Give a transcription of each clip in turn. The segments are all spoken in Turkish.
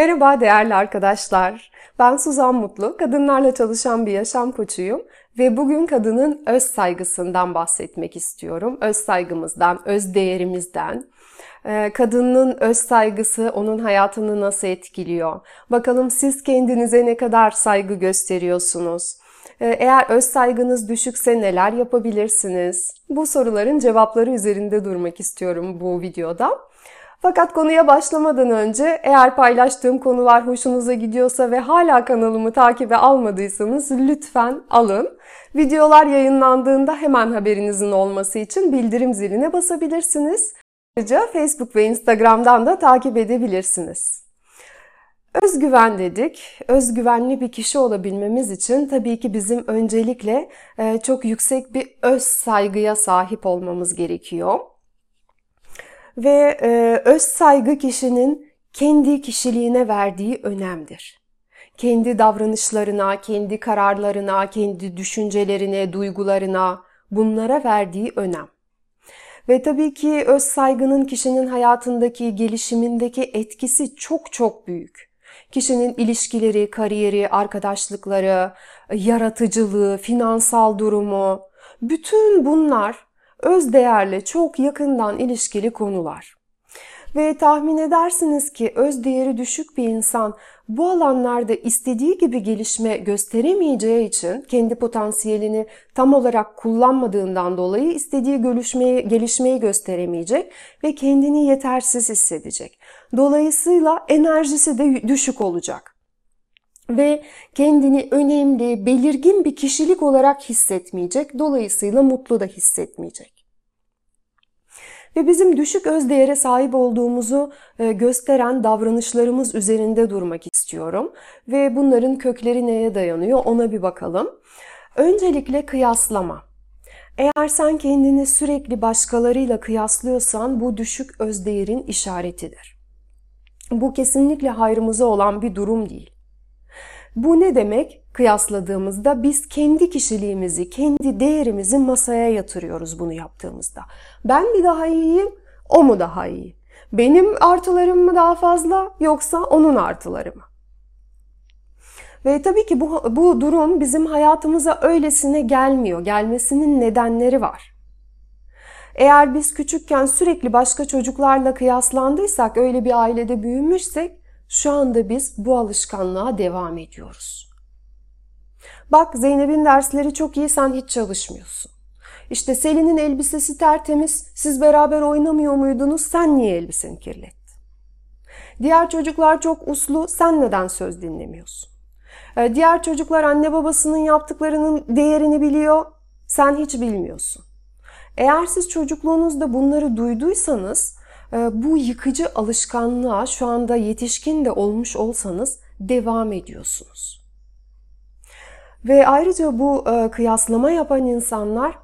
Merhaba değerli arkadaşlar. Ben Suzan Mutlu, kadınlarla çalışan bir yaşam koçuyum ve bugün kadının öz saygısından bahsetmek istiyorum. Öz saygımızdan, öz değerimizden. Ee, kadının öz saygısı onun hayatını nasıl etkiliyor? Bakalım siz kendinize ne kadar saygı gösteriyorsunuz? Ee, eğer öz saygınız düşükse neler yapabilirsiniz? Bu soruların cevapları üzerinde durmak istiyorum bu videoda. Fakat konuya başlamadan önce eğer paylaştığım konular hoşunuza gidiyorsa ve hala kanalımı takibe almadıysanız lütfen alın. Videolar yayınlandığında hemen haberinizin olması için bildirim ziline basabilirsiniz. Ayrıca Facebook ve Instagram'dan da takip edebilirsiniz. Özgüven dedik. Özgüvenli bir kişi olabilmemiz için tabii ki bizim öncelikle e, çok yüksek bir öz saygıya sahip olmamız gerekiyor. Ve e, öz saygı kişinin kendi kişiliğine verdiği önemdir. Kendi davranışlarına, kendi kararlarına, kendi düşüncelerine, duygularına bunlara verdiği önem. Ve tabii ki öz saygının kişinin hayatındaki gelişimindeki etkisi çok çok büyük. Kişinin ilişkileri, kariyeri, arkadaşlıkları, yaratıcılığı, finansal durumu, bütün bunlar öz değerle çok yakından ilişkili konular. Ve tahmin edersiniz ki öz değeri düşük bir insan bu alanlarda istediği gibi gelişme gösteremeyeceği için kendi potansiyelini tam olarak kullanmadığından dolayı istediği gelişmeyi, gelişmeyi gösteremeyecek ve kendini yetersiz hissedecek. Dolayısıyla enerjisi de düşük olacak ve kendini önemli, belirgin bir kişilik olarak hissetmeyecek. Dolayısıyla mutlu da hissetmeyecek. Ve bizim düşük özdeğere sahip olduğumuzu e, gösteren davranışlarımız üzerinde durmak istiyorum. Ve bunların kökleri neye dayanıyor ona bir bakalım. Öncelikle kıyaslama. Eğer sen kendini sürekli başkalarıyla kıyaslıyorsan bu düşük özdeğerin işaretidir. Bu kesinlikle hayrımıza olan bir durum değil. Bu ne demek? Kıyasladığımızda biz kendi kişiliğimizi, kendi değerimizi masaya yatırıyoruz bunu yaptığımızda. Ben mi daha iyiyim, o mu daha iyi? Benim artılarım mı daha fazla yoksa onun artıları mı? Ve tabii ki bu, bu durum bizim hayatımıza öylesine gelmiyor. Gelmesinin nedenleri var. Eğer biz küçükken sürekli başka çocuklarla kıyaslandıysak, öyle bir ailede büyümüşsek şu anda biz bu alışkanlığa devam ediyoruz. Bak Zeynep'in dersleri çok iyi sen hiç çalışmıyorsun. İşte Selin'in elbisesi tertemiz siz beraber oynamıyor muydunuz sen niye elbiseni kirlettin? Diğer çocuklar çok uslu sen neden söz dinlemiyorsun? Ee, diğer çocuklar anne babasının yaptıklarının değerini biliyor sen hiç bilmiyorsun. Eğer siz çocukluğunuzda bunları duyduysanız bu yıkıcı alışkanlığa şu anda yetişkin de olmuş olsanız devam ediyorsunuz. Ve ayrıca bu e, kıyaslama yapan insanlar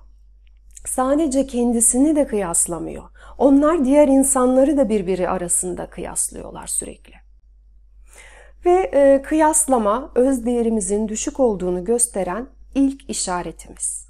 sadece kendisini de kıyaslamıyor. Onlar diğer insanları da birbiri arasında kıyaslıyorlar sürekli. Ve e, kıyaslama öz değerimizin düşük olduğunu gösteren ilk işaretimiz.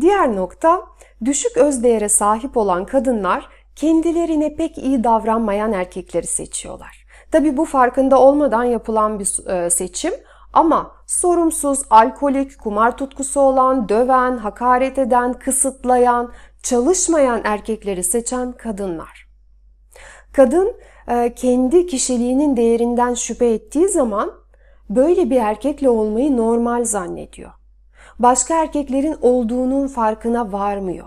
Diğer nokta düşük öz değere sahip olan kadınlar kendilerine pek iyi davranmayan erkekleri seçiyorlar. Tabi bu farkında olmadan yapılan bir e, seçim ama sorumsuz, alkolik, kumar tutkusu olan, döven, hakaret eden, kısıtlayan, çalışmayan erkekleri seçen kadınlar. Kadın e, kendi kişiliğinin değerinden şüphe ettiği zaman böyle bir erkekle olmayı normal zannediyor. Başka erkeklerin olduğunun farkına varmıyor.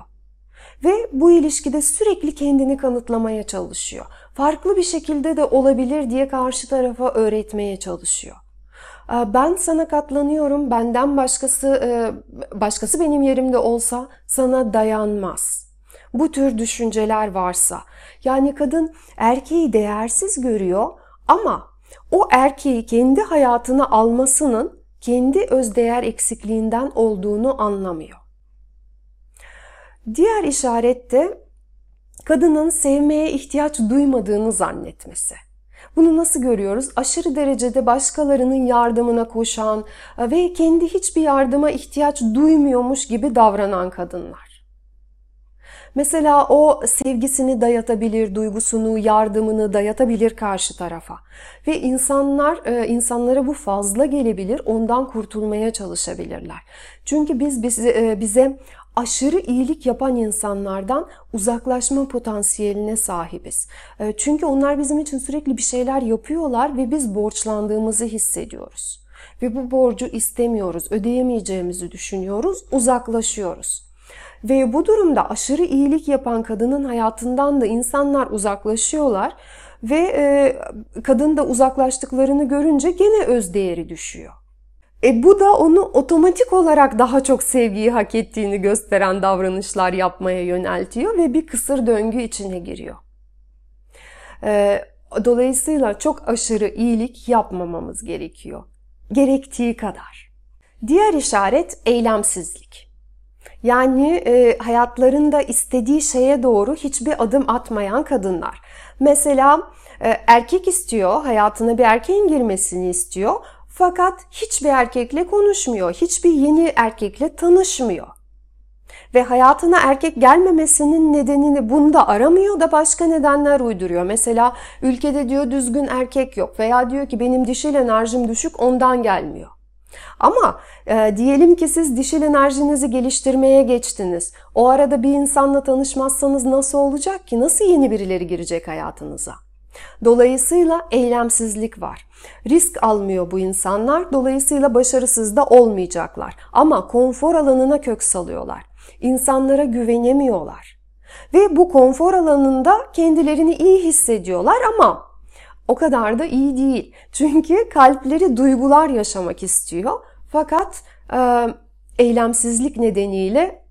Ve bu ilişkide sürekli kendini kanıtlamaya çalışıyor. Farklı bir şekilde de olabilir diye karşı tarafa öğretmeye çalışıyor. Ee, ben sana katlanıyorum, benden başkası e, başkası benim yerimde olsa sana dayanmaz. Bu tür düşünceler varsa, yani kadın erkeği değersiz görüyor ama o erkeği kendi hayatına almasının kendi özdeğer eksikliğinden olduğunu anlamıyor. Diğer işaret de kadının sevmeye ihtiyaç duymadığını zannetmesi. Bunu nasıl görüyoruz? Aşırı derecede başkalarının yardımına koşan ve kendi hiçbir yardıma ihtiyaç duymuyormuş gibi davranan kadınlar. Mesela o sevgisini dayatabilir, duygusunu, yardımını dayatabilir karşı tarafa. Ve insanlar, e, insanlara bu fazla gelebilir, ondan kurtulmaya çalışabilirler. Çünkü biz bize, bize aşırı iyilik yapan insanlardan uzaklaşma potansiyeline sahibiz. E, çünkü onlar bizim için sürekli bir şeyler yapıyorlar ve biz borçlandığımızı hissediyoruz. Ve bu borcu istemiyoruz, ödeyemeyeceğimizi düşünüyoruz, uzaklaşıyoruz. Ve bu durumda aşırı iyilik yapan kadının hayatından da insanlar uzaklaşıyorlar ve e, kadın da uzaklaştıklarını görünce gene özdeğeri düşüyor. E bu da onu otomatik olarak daha çok sevgiyi hak ettiğini gösteren davranışlar yapmaya yöneltiyor ve bir kısır döngü içine giriyor. E, dolayısıyla çok aşırı iyilik yapmamamız gerekiyor. Gerektiği kadar. Diğer işaret eylemsizlik. Yani e, hayatlarında istediği şeye doğru hiçbir adım atmayan kadınlar. Mesela e, erkek istiyor, hayatına bir erkeğin girmesini istiyor. Fakat hiçbir erkekle konuşmuyor, hiçbir yeni erkekle tanışmıyor. Ve hayatına erkek gelmemesinin nedenini bunda aramıyor da başka nedenler uyduruyor. Mesela ülkede diyor düzgün erkek yok veya diyor ki benim dişil enerjim düşük ondan gelmiyor. Ama e, diyelim ki siz dişil enerjinizi geliştirmeye geçtiniz. O arada bir insanla tanışmazsanız nasıl olacak ki? Nasıl yeni birileri girecek hayatınıza? Dolayısıyla eylemsizlik var. Risk almıyor bu insanlar. Dolayısıyla başarısız da olmayacaklar. Ama konfor alanına kök salıyorlar. İnsanlara güvenemiyorlar. Ve bu konfor alanında kendilerini iyi hissediyorlar ama o kadar da iyi değil. Çünkü kalpleri duygular yaşamak istiyor. Fakat e, eylemsizlik nedeniyle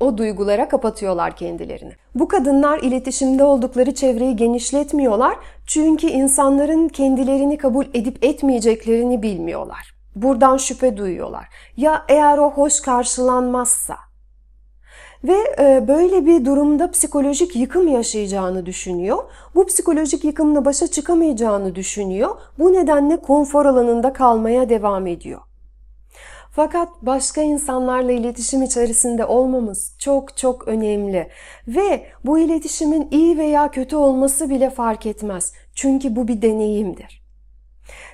o duygulara kapatıyorlar kendilerini. Bu kadınlar iletişimde oldukları çevreyi genişletmiyorlar çünkü insanların kendilerini kabul edip etmeyeceklerini bilmiyorlar. Buradan şüphe duyuyorlar. Ya eğer o hoş karşılanmazsa ve e, böyle bir durumda psikolojik yıkım yaşayacağını düşünüyor. Bu psikolojik yıkımla başa çıkamayacağını düşünüyor. Bu nedenle konfor alanında kalmaya devam ediyor. Fakat başka insanlarla iletişim içerisinde olmamız çok çok önemli ve bu iletişimin iyi veya kötü olması bile fark etmez. Çünkü bu bir deneyimdir.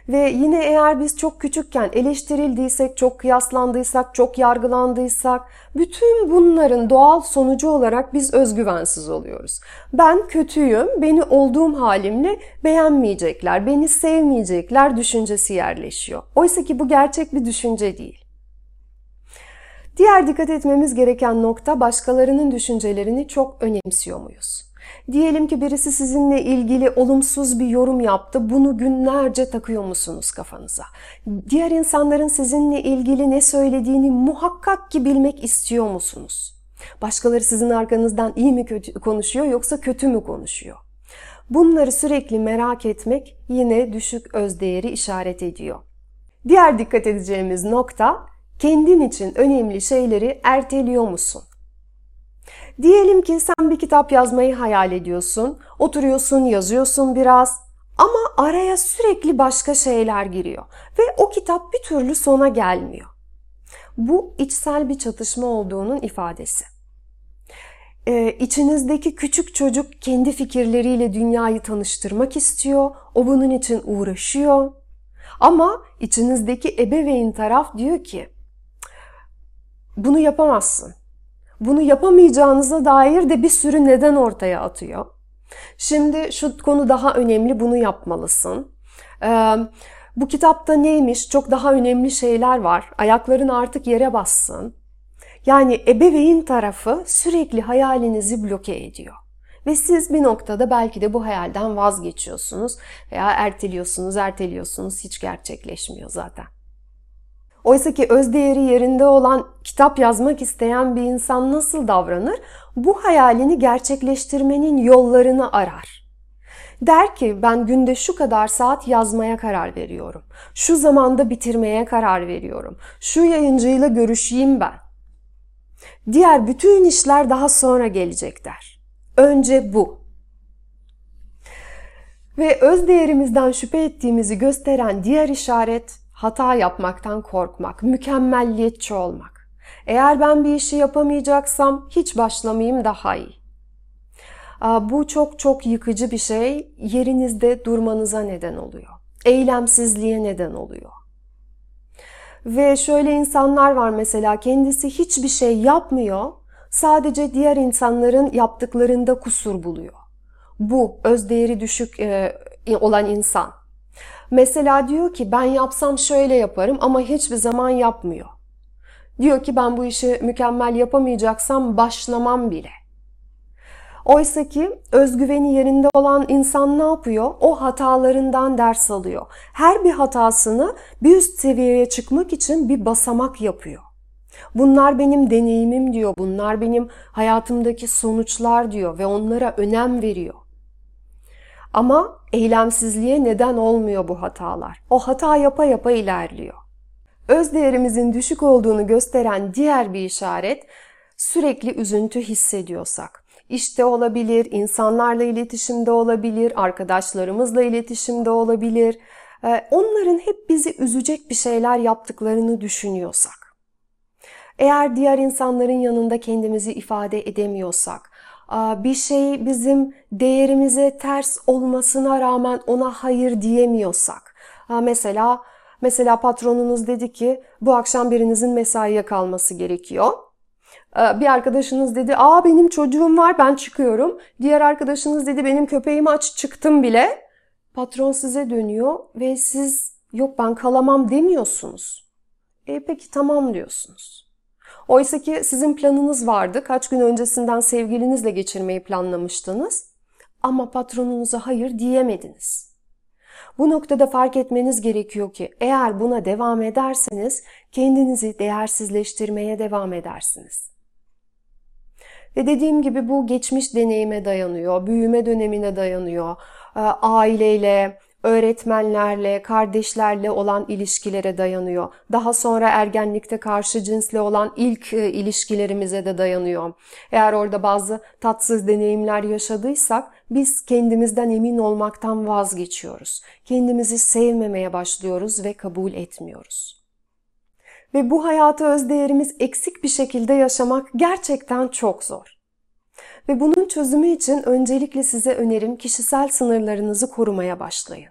Ve yine eğer biz çok küçükken eleştirildiysek, çok kıyaslandıysak, çok yargılandıysak, bütün bunların doğal sonucu olarak biz özgüvensiz oluyoruz. Ben kötüyüm, beni olduğum halimle beğenmeyecekler, beni sevmeyecekler düşüncesi yerleşiyor. Oysa ki bu gerçek bir düşünce değil. Diğer dikkat etmemiz gereken nokta başkalarının düşüncelerini çok önemsiyor muyuz? Diyelim ki birisi sizinle ilgili olumsuz bir yorum yaptı. Bunu günlerce takıyor musunuz kafanıza? Diğer insanların sizinle ilgili ne söylediğini muhakkak ki bilmek istiyor musunuz? Başkaları sizin arkanızdan iyi mi kötü konuşuyor yoksa kötü mü konuşuyor? Bunları sürekli merak etmek yine düşük özdeğeri işaret ediyor. Diğer dikkat edeceğimiz nokta kendin için önemli şeyleri erteliyor musun? Diyelim ki sen bir kitap yazmayı hayal ediyorsun, oturuyorsun, yazıyorsun biraz ama araya sürekli başka şeyler giriyor ve o kitap bir türlü sona gelmiyor. Bu içsel bir çatışma olduğunun ifadesi. Ee, içinizdeki küçük çocuk kendi fikirleriyle dünyayı tanıştırmak istiyor, o bunun için uğraşıyor. Ama içinizdeki ebeveyn taraf diyor ki, bunu yapamazsın. Bunu yapamayacağınıza dair de bir sürü neden ortaya atıyor. Şimdi şu konu daha önemli, bunu yapmalısın. Ee, bu kitapta neymiş? Çok daha önemli şeyler var. Ayakların artık yere bassın. Yani ebeveyn tarafı sürekli hayalinizi bloke ediyor. Ve siz bir noktada belki de bu hayalden vazgeçiyorsunuz veya erteliyorsunuz, erteliyorsunuz, hiç gerçekleşmiyor zaten. Oysa ki öz değeri yerinde olan kitap yazmak isteyen bir insan nasıl davranır? Bu hayalini gerçekleştirmenin yollarını arar. Der ki ben günde şu kadar saat yazmaya karar veriyorum. Şu zamanda bitirmeye karar veriyorum. Şu yayıncıyla görüşeyim ben. Diğer bütün işler daha sonra gelecek der. Önce bu. Ve öz değerimizden şüphe ettiğimizi gösteren diğer işaret hata yapmaktan korkmak, mükemmelliyetçi olmak. Eğer ben bir işi yapamayacaksam hiç başlamayayım daha iyi. Bu çok çok yıkıcı bir şey. Yerinizde durmanıza neden oluyor. Eylemsizliğe neden oluyor. Ve şöyle insanlar var mesela kendisi hiçbir şey yapmıyor. Sadece diğer insanların yaptıklarında kusur buluyor. Bu özdeğeri düşük e, olan insan. Mesela diyor ki ben yapsam şöyle yaparım ama hiçbir zaman yapmıyor. Diyor ki ben bu işi mükemmel yapamayacaksam başlamam bile. Oysa ki özgüveni yerinde olan insan ne yapıyor? O hatalarından ders alıyor. Her bir hatasını bir üst seviyeye çıkmak için bir basamak yapıyor. Bunlar benim deneyimim diyor. Bunlar benim hayatımdaki sonuçlar diyor ve onlara önem veriyor. Ama eylemsizliğe neden olmuyor bu hatalar. O hata yapa yapa ilerliyor. Öz değerimizin düşük olduğunu gösteren diğer bir işaret sürekli üzüntü hissediyorsak. İşte olabilir, insanlarla iletişimde olabilir, arkadaşlarımızla iletişimde olabilir. Ee, onların hep bizi üzecek bir şeyler yaptıklarını düşünüyorsak. Eğer diğer insanların yanında kendimizi ifade edemiyorsak, bir şey bizim değerimize ters olmasına rağmen ona hayır diyemiyorsak. Mesela mesela patronunuz dedi ki bu akşam birinizin mesaiye kalması gerekiyor. Bir arkadaşınız dedi, aa benim çocuğum var ben çıkıyorum. Diğer arkadaşınız dedi benim köpeğim aç çıktım bile. Patron size dönüyor ve siz yok ben kalamam demiyorsunuz. E peki tamam diyorsunuz. Oysa ki sizin planınız vardı. Kaç gün öncesinden sevgilinizle geçirmeyi planlamıştınız. Ama patronunuza hayır diyemediniz. Bu noktada fark etmeniz gerekiyor ki eğer buna devam ederseniz kendinizi değersizleştirmeye devam edersiniz. Ve dediğim gibi bu geçmiş deneyime dayanıyor, büyüme dönemine dayanıyor, aileyle, öğretmenlerle, kardeşlerle olan ilişkilere dayanıyor. Daha sonra ergenlikte karşı cinsle olan ilk e, ilişkilerimize de dayanıyor. Eğer orada bazı tatsız deneyimler yaşadıysak biz kendimizden emin olmaktan vazgeçiyoruz. Kendimizi sevmemeye başlıyoruz ve kabul etmiyoruz. Ve bu hayatı özdeğerimiz eksik bir şekilde yaşamak gerçekten çok zor. Ve bunun çözümü için öncelikle size önerim kişisel sınırlarınızı korumaya başlayın.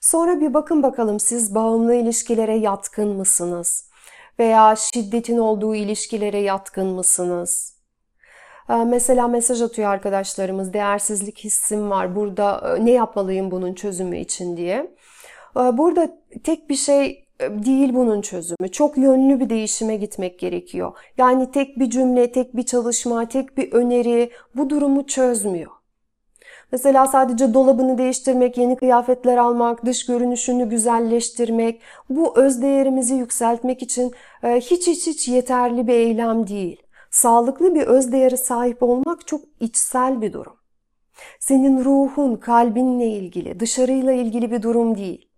Sonra bir bakın bakalım siz bağımlı ilişkilere yatkın mısınız? Veya şiddetin olduğu ilişkilere yatkın mısınız? Ee, mesela mesaj atıyor arkadaşlarımız, değersizlik hissim var, burada e, ne yapmalıyım bunun çözümü için diye. Ee, burada tek bir şey değil bunun çözümü. Çok yönlü bir değişime gitmek gerekiyor. Yani tek bir cümle, tek bir çalışma, tek bir öneri bu durumu çözmüyor. Mesela sadece dolabını değiştirmek, yeni kıyafetler almak, dış görünüşünü güzelleştirmek, bu özdeğerimizi yükseltmek için e, hiç hiç hiç yeterli bir eylem değil. Sağlıklı bir özdeğeri sahip olmak çok içsel bir durum. Senin ruhun, kalbinle ilgili, dışarıyla ilgili bir durum değil.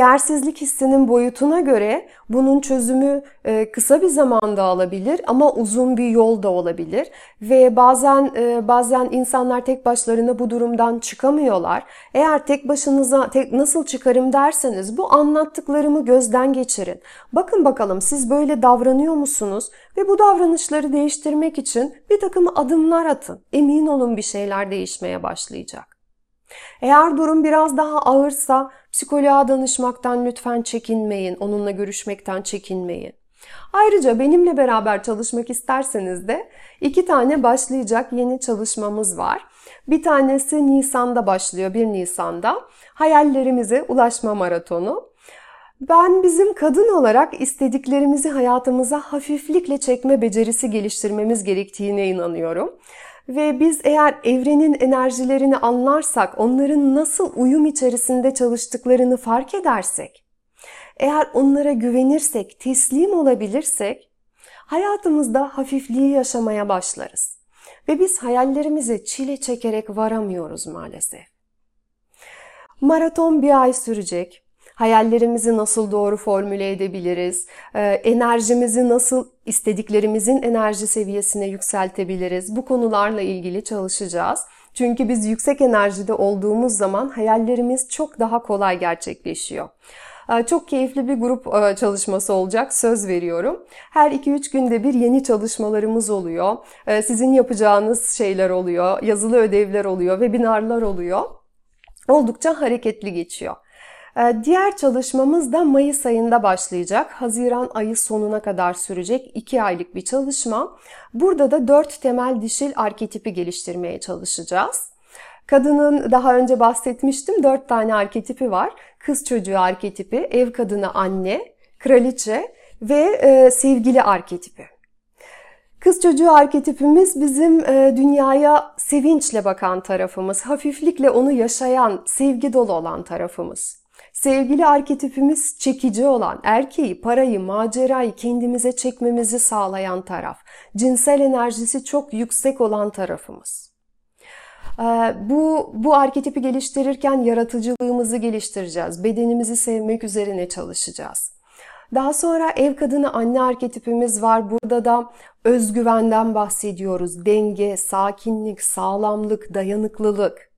Değersizlik hissinin boyutuna göre bunun çözümü e, kısa bir zamanda alabilir ama uzun bir yol da olabilir ve bazen e, bazen insanlar tek başlarına bu durumdan çıkamıyorlar. Eğer tek başınıza tek nasıl çıkarım derseniz bu anlattıklarımı gözden geçirin. Bakın bakalım siz böyle davranıyor musunuz ve bu davranışları değiştirmek için bir takım adımlar atın. Emin olun bir şeyler değişmeye başlayacak. Eğer durum biraz daha ağırsa psikoloğa danışmaktan lütfen çekinmeyin, onunla görüşmekten çekinmeyin. Ayrıca benimle beraber çalışmak isterseniz de iki tane başlayacak yeni çalışmamız var. Bir tanesi Nisan'da başlıyor, 1 Nisan'da. Hayallerimize ulaşma maratonu. Ben bizim kadın olarak istediklerimizi hayatımıza hafiflikle çekme becerisi geliştirmemiz gerektiğine inanıyorum. Ve biz eğer evrenin enerjilerini anlarsak, onların nasıl uyum içerisinde çalıştıklarını fark edersek, eğer onlara güvenirsek, teslim olabilirsek, hayatımızda hafifliği yaşamaya başlarız. Ve biz hayallerimize çile çekerek varamıyoruz maalesef. Maraton bir ay sürecek hayallerimizi nasıl doğru formüle edebiliriz, ee, enerjimizi nasıl istediklerimizin enerji seviyesine yükseltebiliriz. Bu konularla ilgili çalışacağız. Çünkü biz yüksek enerjide olduğumuz zaman hayallerimiz çok daha kolay gerçekleşiyor. Ee, çok keyifli bir grup e, çalışması olacak, söz veriyorum. Her 2-3 günde bir yeni çalışmalarımız oluyor. Ee, sizin yapacağınız şeyler oluyor, yazılı ödevler oluyor, webinarlar oluyor. Oldukça hareketli geçiyor. Ee, diğer çalışmamız da Mayıs ayında başlayacak. Haziran ayı sonuna kadar sürecek 2 aylık bir çalışma. Burada da 4 temel dişil arketipi geliştirmeye çalışacağız. Kadının daha önce bahsetmiştim 4 tane arketipi var. Kız çocuğu arketipi, ev kadını anne, kraliçe ve e, sevgili arketipi. Kız çocuğu arketipimiz bizim e, dünyaya sevinçle bakan tarafımız, hafiflikle onu yaşayan, sevgi dolu olan tarafımız. Sevgili arketipimiz çekici olan, erkeği, parayı, macerayı kendimize çekmemizi sağlayan taraf. Cinsel enerjisi çok yüksek olan tarafımız. Ee, bu, bu arketipi geliştirirken yaratıcılığımızı geliştireceğiz. Bedenimizi sevmek üzerine çalışacağız. Daha sonra ev kadını anne arketipimiz var. Burada da özgüvenden bahsediyoruz. Denge, sakinlik, sağlamlık, dayanıklılık.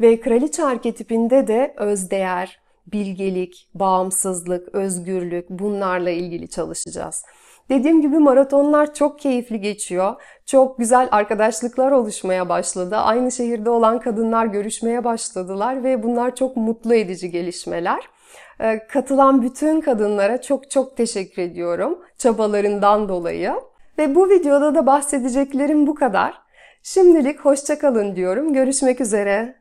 Ve kraliçe arketipinde de özdeğer, bilgelik, bağımsızlık, özgürlük bunlarla ilgili çalışacağız. Dediğim gibi maratonlar çok keyifli geçiyor. Çok güzel arkadaşlıklar oluşmaya başladı. Aynı şehirde olan kadınlar görüşmeye başladılar ve bunlar çok mutlu edici gelişmeler. Ee, katılan bütün kadınlara çok çok teşekkür ediyorum çabalarından dolayı. Ve bu videoda da bahsedeceklerim bu kadar. Şimdilik hoşçakalın diyorum. Görüşmek üzere.